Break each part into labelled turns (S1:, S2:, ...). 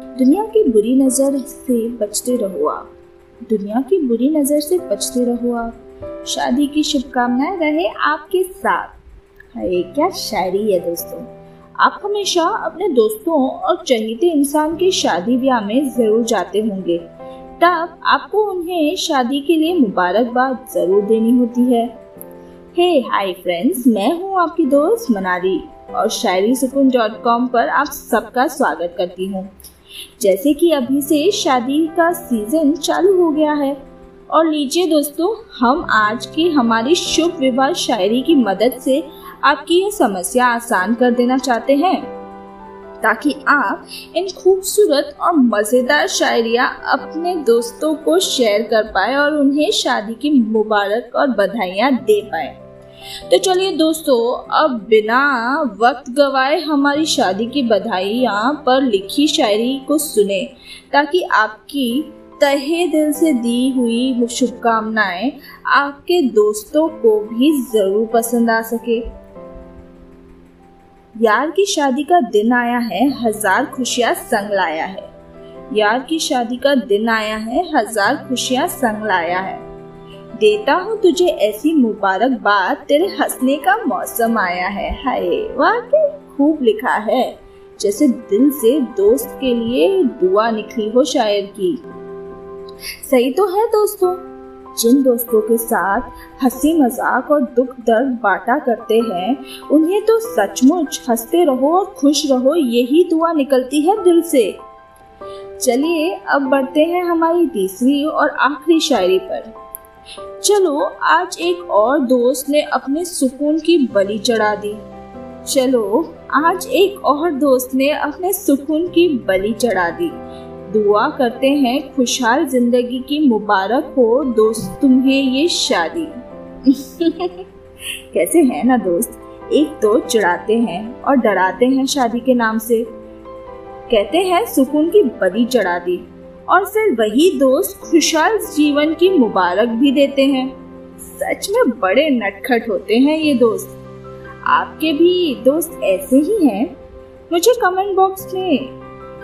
S1: दुनिया की बुरी नज़र से बचते रहो आप। दुनिया की बुरी नज़र से बचते रहो आप। शादी की शुभकामनाएँ रहे आपके साथ। अरे क्या शायरी है दोस्तों। आप हमेशा अपने दोस्तों और चहेते इंसान के शादी ब्याह में ज़रूर जाते होंगे। तब आपको उन्हें शादी के लिए मुबारकबाद ज़रूर देनी होती है। हे, हाय फ्रेंड्स मैं हूँ आपकी दोस्त मनाली और शायरी सुकून डॉट कॉम पर आप सबका स्वागत करती हूँ। जैसे कि अभी से शादी का सीज़न चालू हो गया है। और लीजिए दोस्तों, हम आज की हमारी शुभ विवाह शायरी की मदद से आपकी यह समस्या आसान कर देना चाहते हैं। ताकि आप इन खूबसूरत और मज़ेदार शायरिया अपने दोस्तों को शेयर कर पाए और उन्हें शादी की मुबारक और बधाइयाँ दे पाए। तो चलिए दोस्तों, अब बिना वक्त गवाए हमारी शादी की बधाइयाँ पर लिखी शायरी को सुने, ताकि आपकी तहे दिल से दी हुई शुभकामनाएँ आपके दोस्तों को भी ज़रूर पसंद आ सके। यार की शादी का दिन आया है, हज़ार खुशियाँ संग लाया है। यार की शादी का दिन आया है, हज़ार खुशियाँ संग लाया है। देता हूँ तुझे ऐसी मुबारक बात। तेरे हंसने का मौसम आया है। हाय, वाकई खूब लिखा है। जैसे दिल से दोस्त के लिए दुआ निकली हो शायर की। सही तो है दोस्तों, जिन दोस्तों के साथ हँसी मज़ाक और दुख दर्द बांटा करते हैं, उन्हें तो सचमुच हँसते रहो और खुश रहो, यही दुआ निकलती है दिल से। चलिए, अब बढ़ते हैं हमारी तीसरी और आखिरी शायरी पर। चलो, आज एक और दोस्त ने अपने सुकून की बलि चढ़ा दी। चलो, आज एक और दोस्त ने अपने सुकून की बलि चढ़ा दी। दुआ करते हैं, खुशहाल ज़िंदगी की मुबारक हो दोस्त, तुम्हें ये शादी। कैसे है ना दोस्त? एक तो चढ़ाते हैं और डराते हैं शादी के नाम से। कहते हैं, सुकून की बलि चढ़ा दी। और फिर वही दोस्त खुशहाल जीवन की मुबारक भी देते हैं। सच में बड़े नटखट होते हैं ये दोस्त। आपके भी दोस्त ऐसे ही हैं? मुझे कमेंट बॉक्स में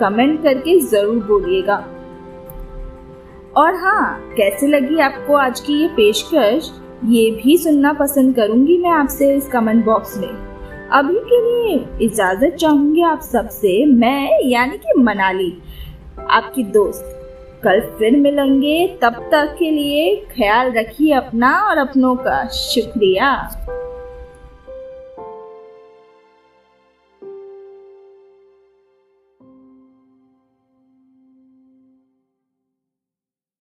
S1: कमेंट करके ज़रूर बोलिएगा। और हाँ कैसे लगी आपको आज की ये पेशकश? ये भी सुनना पसंद करूँगी मैं आपसे इस कमेंट बॉक्स में। अभी के लिए इजाज़त चाहूँगी आप सबसे, मैं यानी कि मनाली, आपकी दोस्त। कल फिर मिलेंगे तब तक के लिए ख्याल रखिए अपना और अपनों का शुक्रिया।